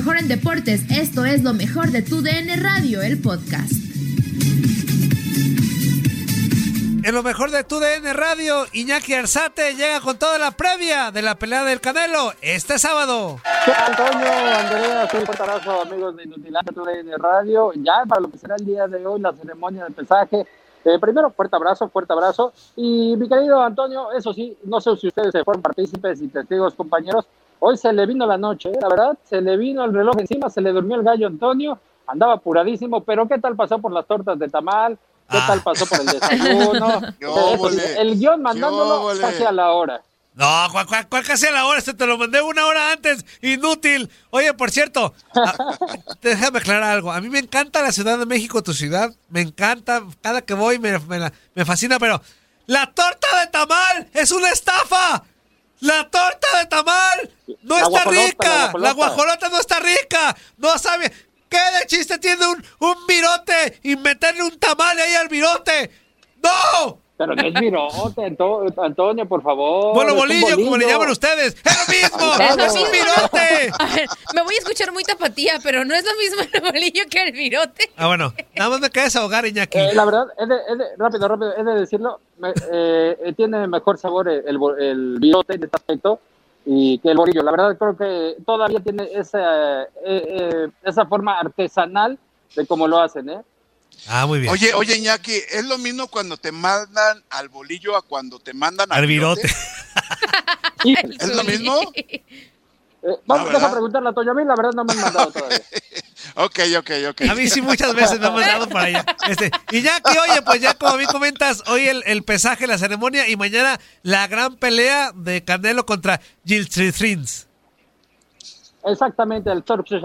Mejor en deportes. Esto es lo mejor de tu DN Radio, el podcast. En lo mejor de tu DN Radio, Iñaki Arzate llega con toda la previa de la pelea del Canelo este sábado. ¿Qué tal, Antonio, Andrea? Soy fuerte abrazo, amigos de Inutilante tu DN Radio. Ya para lo que será el día de hoy, la ceremonia de pesaje. Eh, primero, fuerte abrazo, fuerte abrazo. Y mi querido Antonio, eso sí, no sé si ustedes se fueron partícipes y testigos, compañeros. Hoy se le vino la noche, ¿eh? la verdad, se le vino el reloj encima, se le durmió el gallo Antonio, andaba apuradísimo, pero ¿qué tal pasó por las tortas de tamal? ¿Qué Ah. tal pasó por el desayuno? Óvole, el guion mandándolo casi a la hora. No, ¿cuál, cuál, cuál casi a la hora? Este te lo mandé una hora antes. Inútil. Oye, por cierto, a- déjame aclarar algo. A mí me encanta la Ciudad de México, tu ciudad. Me encanta. Cada que voy me, me, la- me fascina, pero la torta de tamal es una estafa. La torta de tamal no La está rica. la guajolota no está rica. No sabe. ¿Qué de chiste tiene un, un virote y meterle un tamal ahí al virote? ¡No! Pero no es virote, Anto- Antonio, por favor. Bueno, bolillo, como le llaman ustedes. ¡Es lo mismo! Es lo ¡Es un virote! A ver, me voy a escuchar muy tapatía, pero no es lo mismo el bolillo que el virote. Ah, bueno, nada más me queda desahogar, Iñaki. Eh, la verdad, es de, es de- rápido, rápido, es de decirlo, me- eh, eh, tiene mejor sabor el, el, bo- el virote en este aspecto y que el bolillo. La verdad, creo que todavía tiene esa, eh, eh, esa forma artesanal de cómo lo hacen, ¿eh? Ah, muy bien. Oye, oye, Iñaki, ¿es lo mismo cuando te mandan al bolillo a cuando te mandan al virote. ¿Es lo mismo? eh, vamos, ¿verdad? preguntarle a Toño. A mí, la verdad, no me han mandado todavía. Ok, ok, ok. A mí sí muchas veces me han mandado para allá. Este, Iñaki, oye, pues ya como bien comentas, hoy el, el pesaje, la ceremonia y mañana la gran pelea de Canelo contra Gil Trins. Exactamente, el Turkish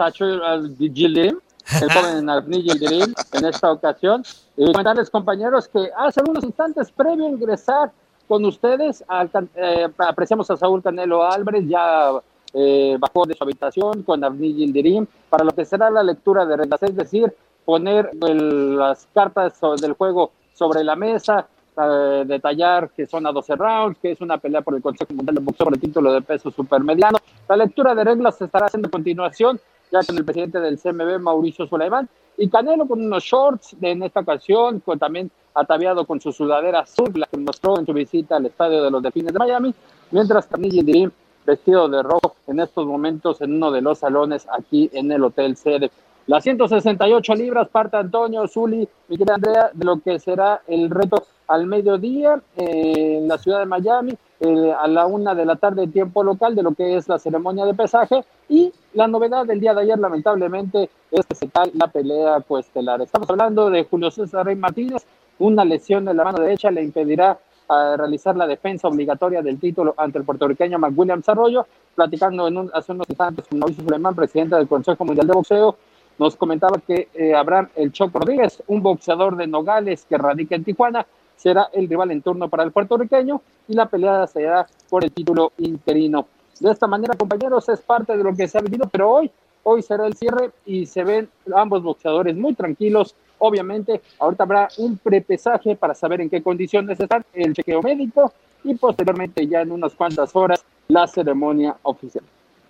Gildirim, el joven Avni Gildirim, en esta ocasión. Y comentarles, compañeros, que hace unos instantes previo a ingresar con ustedes, al eh, apreciamos a Saúl Canelo Álvarez, ya eh, bajó de su habitación con Avni Gildirim para lo que será la lectura de reglas, es decir, poner el- las cartas del juego sobre la mesa, eh, detallar que son a 12 rounds, que es una pelea por el Consejo Mundial de Boxeo por el título de peso supermediano. La lectura de reglas se estará haciendo a continuación, con el presidente del CMB, Mauricio Sulaimán, y Canelo con unos shorts de, en esta ocasión, con, también ataviado con su sudadera azul, la que mostró en su visita al estadio de los Delfines de Miami, mientras Camille Dirim vestido de rojo en estos momentos en uno de los salones aquí en el Hotel Sede. Las 168 libras parte Antonio Zuli, mi querida Andrea, de lo que será el reto al mediodía eh, en la ciudad de Miami, eh, a la una de la tarde tiempo local, de lo que es la ceremonia de pesaje. Y la novedad del día de ayer, lamentablemente, es la pelea coestelar. Estamos hablando de Julio César Rey Martínez, una lesión en la mano derecha le impedirá a realizar la defensa obligatoria del título ante el puertorriqueño McWilliam Arroyo, platicando en un, hace unos instantes con Mauricio Suleiman, presidente del Consejo Mundial de Boxeo, nos comentaba que eh, Abraham El Choco Rodríguez, un boxeador de Nogales que radica en Tijuana, será el rival en turno para el puertorriqueño y la pelea será por el título interino. De esta manera, compañeros, es parte de lo que se ha vivido, pero hoy, hoy será el cierre y se ven ambos boxeadores muy tranquilos. Obviamente, ahorita habrá un prepesaje para saber en qué condiciones están, el chequeo médico y posteriormente ya en unas cuantas horas la ceremonia oficial.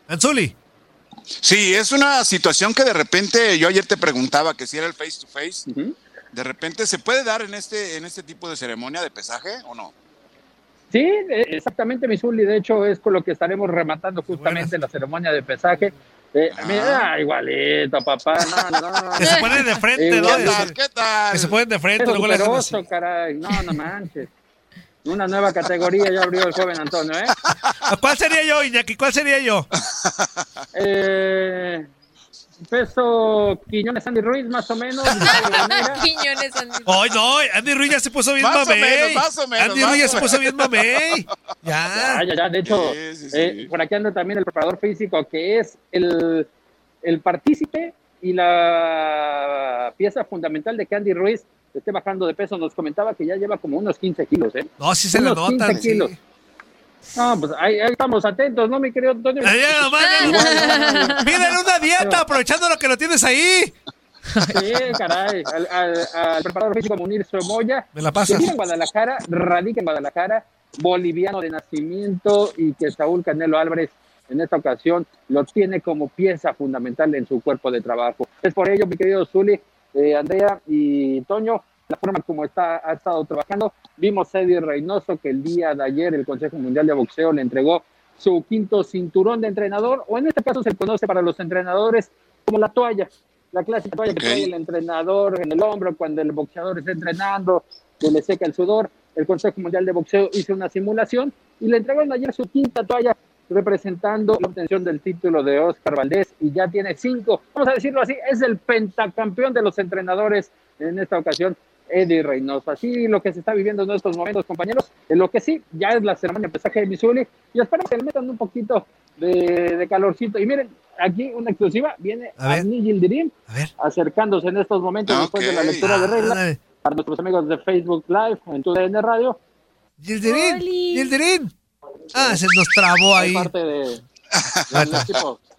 Anzuli. Sí, es una situación que de repente, yo ayer te preguntaba que si era el face to face. De repente se puede dar en este, en este tipo de ceremonia de pesaje o no? Sí, eh, exactamente, Misuli. De hecho, es con lo que estaremos rematando justamente la ceremonia de pesaje. Eh, Ah. Mira, igualito, papá. No, no. Que se ponen de frente, ¿no? ¿qué ¿Qué tal? ¿Qué tal? Que se ponen de frente, luego le hacen caray. No, no manches. Una nueva categoría ya abrió el joven Antonio, ¿eh? ¿Cuál sería yo, Iñaki? ¿Cuál sería yo? eh peso Quiñones Andy Ruiz, más o menos. Quiñones, Andy. ¡Ay, no! Andy Ruiz ya se puso bien Más o mamey. menos, más o menos, Andy más Ruiz ya o se puso bien mamey. Ya, Ya. ya, ya. De hecho, Sí, sí, sí. eh, por aquí anda también el preparador físico, que es el, el partícipe y la pieza fundamental de que Andy Ruiz esté bajando de peso. Nos comentaba que ya lleva como unos 15 kilos, ¿eh? No, sí se le Unos 15 notan. sí. kilos. No, pues ahí, ahí estamos atentos, ¿no, mi querido Antonio? Nomás. Pídele una dieta aprovechando lo que lo tienes ahí. Sí, caray. Al, al- al preparador físico Munir Somoya. Me la pasas. Que en Guadalajara, radica en Guadalajara, boliviano de nacimiento y que Saúl Canelo Álvarez en esta ocasión lo tiene como pieza fundamental en su cuerpo de trabajo. Es por ello, mi querido Zuli, eh, Andrea y Toño, la forma como está, ha estado trabajando. Vimos a Eddie Reynoso que el día de ayer el Consejo Mundial de Boxeo le entregó su quinto cinturón de entrenador, o en este caso se conoce para los entrenadores como la toalla, la clásica toalla que trae el entrenador en el hombro cuando el boxeador está entrenando, que le seca el sudor. El Consejo Mundial de Boxeo hizo una simulación y le entregaron ayer su quinta toalla representando la obtención del título de Oscar Valdés y ya tiene cinco, vamos a decirlo así, es el pentacampeón de los entrenadores en esta ocasión, Eddie Reynoso. Así lo que se está viviendo en estos momentos, compañeros. En lo que sí, ya es la ceremonia de pesaje de Missouri y espero que le metan un poquito de, de calorcito. Y miren, aquí una exclusiva, viene A A ver. acercándose en estos momentos después de la lectura de reglas para nuestros amigos de Facebook Live en tu DN Radio. Gilderín, Oli. Gilderín. Ah, se nos trabó ahí. parte de.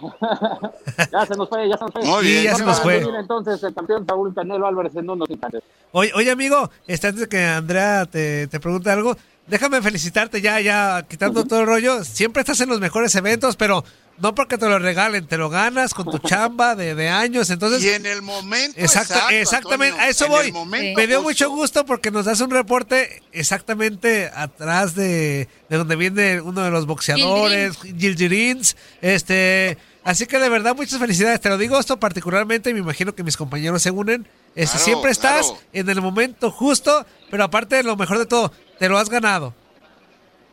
ya se nos fue, ya se nos fue. Muy Sí, bien. ya se nos Vamos a fue. recibir entonces el campeón Saúl Canelo Álvarez en unos instantes. Oye, oye, amigo, este, antes de que Andrea te, te pregunte algo, déjame felicitarte ya, ya, quitando todo el rollo. Siempre estás en los mejores eventos, pero no porque te lo regalen, te lo ganas con tu chamba de, de años. Entonces, Y en el momento Exacto, exacto, exactamente, Antonio, a eso voy. Me dio justo. mucho gusto porque nos das un reporte exactamente atrás de, de donde viene uno de los boxeadores, Gildirins. Este, así que de verdad muchas felicidades. Te lo digo esto particularmente, y me imagino que mis compañeros se unen. Este, Claro, siempre estás claro. en el momento justo, pero aparte de lo mejor de todo, te lo has ganado.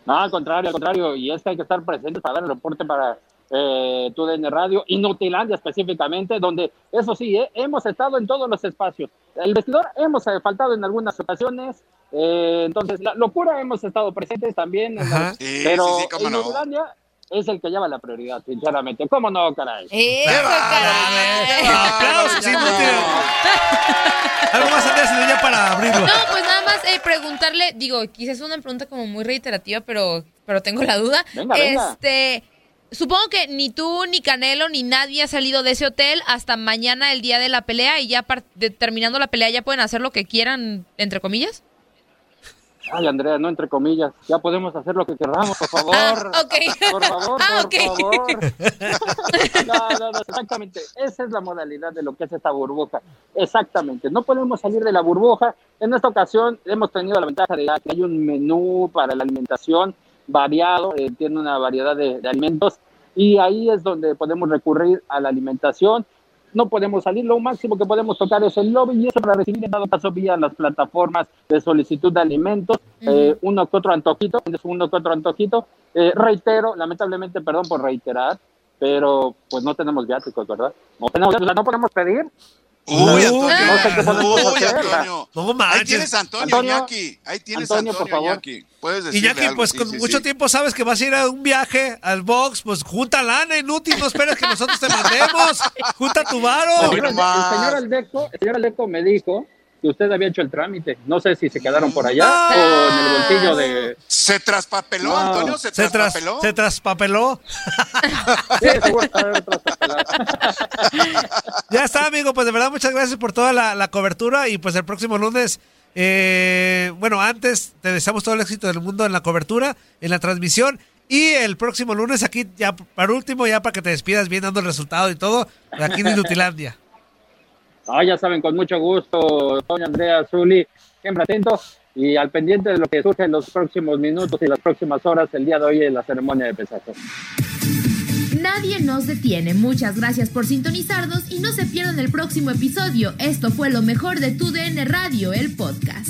No, al contrario, al contrario. Y es que hay que estar presentes para dar el reporte para eh, TUDN Radio, Inutilandia específicamente, donde, eso sí, eh, hemos estado en todos los espacios. El vestidor hemos eh, faltado en algunas ocasiones. eh, entonces, la locura hemos estado presentes también. en la-. Sí, pero sí, sí, cómo no. Es el que lleva la prioridad, sinceramente. ¿Cómo no, caray? Eso, caray. Aplausos, inútil. Algo más, Andrea, sino ya para abrirlo. No, pues nada más eh, preguntarle, digo, quizás es una pregunta como muy reiterativa, pero, pero tengo la duda. Venga, venga. este, supongo que ni tú, ni Canelo, ni nadie ha salido de ese hotel hasta mañana, el día de la pelea, y ya de- terminando la pelea ya pueden hacer lo que quieran, entre comillas. Ay, Andrea, no entre comillas. Ya podemos hacer lo que queramos, por favor. Ah, ok. Por favor, Ah, por favor. No, no, no, exactamente. Esa es la modalidad de lo que es esta burbuja. Exactamente. No podemos salir de la burbuja. En esta ocasión hemos tenido la ventaja de que hay un menú para la alimentación variado, eh, tiene una variedad de, de alimentos y ahí es donde podemos recurrir a la alimentación. No podemos salir, lo máximo que podemos tocar es el lobby y eso para recibir en dado caso vía las plataformas de solicitud de alimentos, eh, uno que otro antojito, uno que otro antojito. Eh, reitero, lamentablemente, perdón por reiterar, pero pues no tenemos viáticos, ¿verdad? No tenemos viáticos, o sea, no podemos pedir. Uy, No Antonio. sé qué podemos Uy. Antonio. No Ahí tienes a Antonio, Antonio, Iñaki. Ahí tienes Antonio, por favor. Iñaki. Puedes decirle Iñaki, algo, pues sí, con sí, mucho sí. tiempo sabes que vas a ir a un viaje al box, pues junta lana, inútil, no esperes que nosotros te mandemos. Junta tu varo. El señor, nomás. el señor Aldeco, el señor Aldeco me dijo que usted había hecho el trámite. No sé si se quedaron por allá No. o en el bolsillo de... Se traspapeló, No. Antonio, se, Se, tras, traspapeló. se traspapeló. Ya está, amigo. Pues de verdad, muchas gracias por toda la, la cobertura. Y pues el próximo lunes, eh, bueno, antes te deseamos todo el éxito del mundo en la cobertura, en la transmisión. Y el próximo lunes aquí, ya para último, ya para que te despidas bien dando el resultado y todo, aquí en Inutilandia. Ah, ya saben, con mucho gusto, doña Andrea Zuli, siempre atento y al pendiente de lo que surge en los próximos minutos y las próximas horas el día de hoy en la ceremonia de pesaje. Nadie nos detiene. Muchas gracias por sintonizarnos y no se pierdan el próximo episodio. Esto fue lo mejor de Tu DN Radio, el podcast.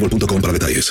boostmobile.com para detalles.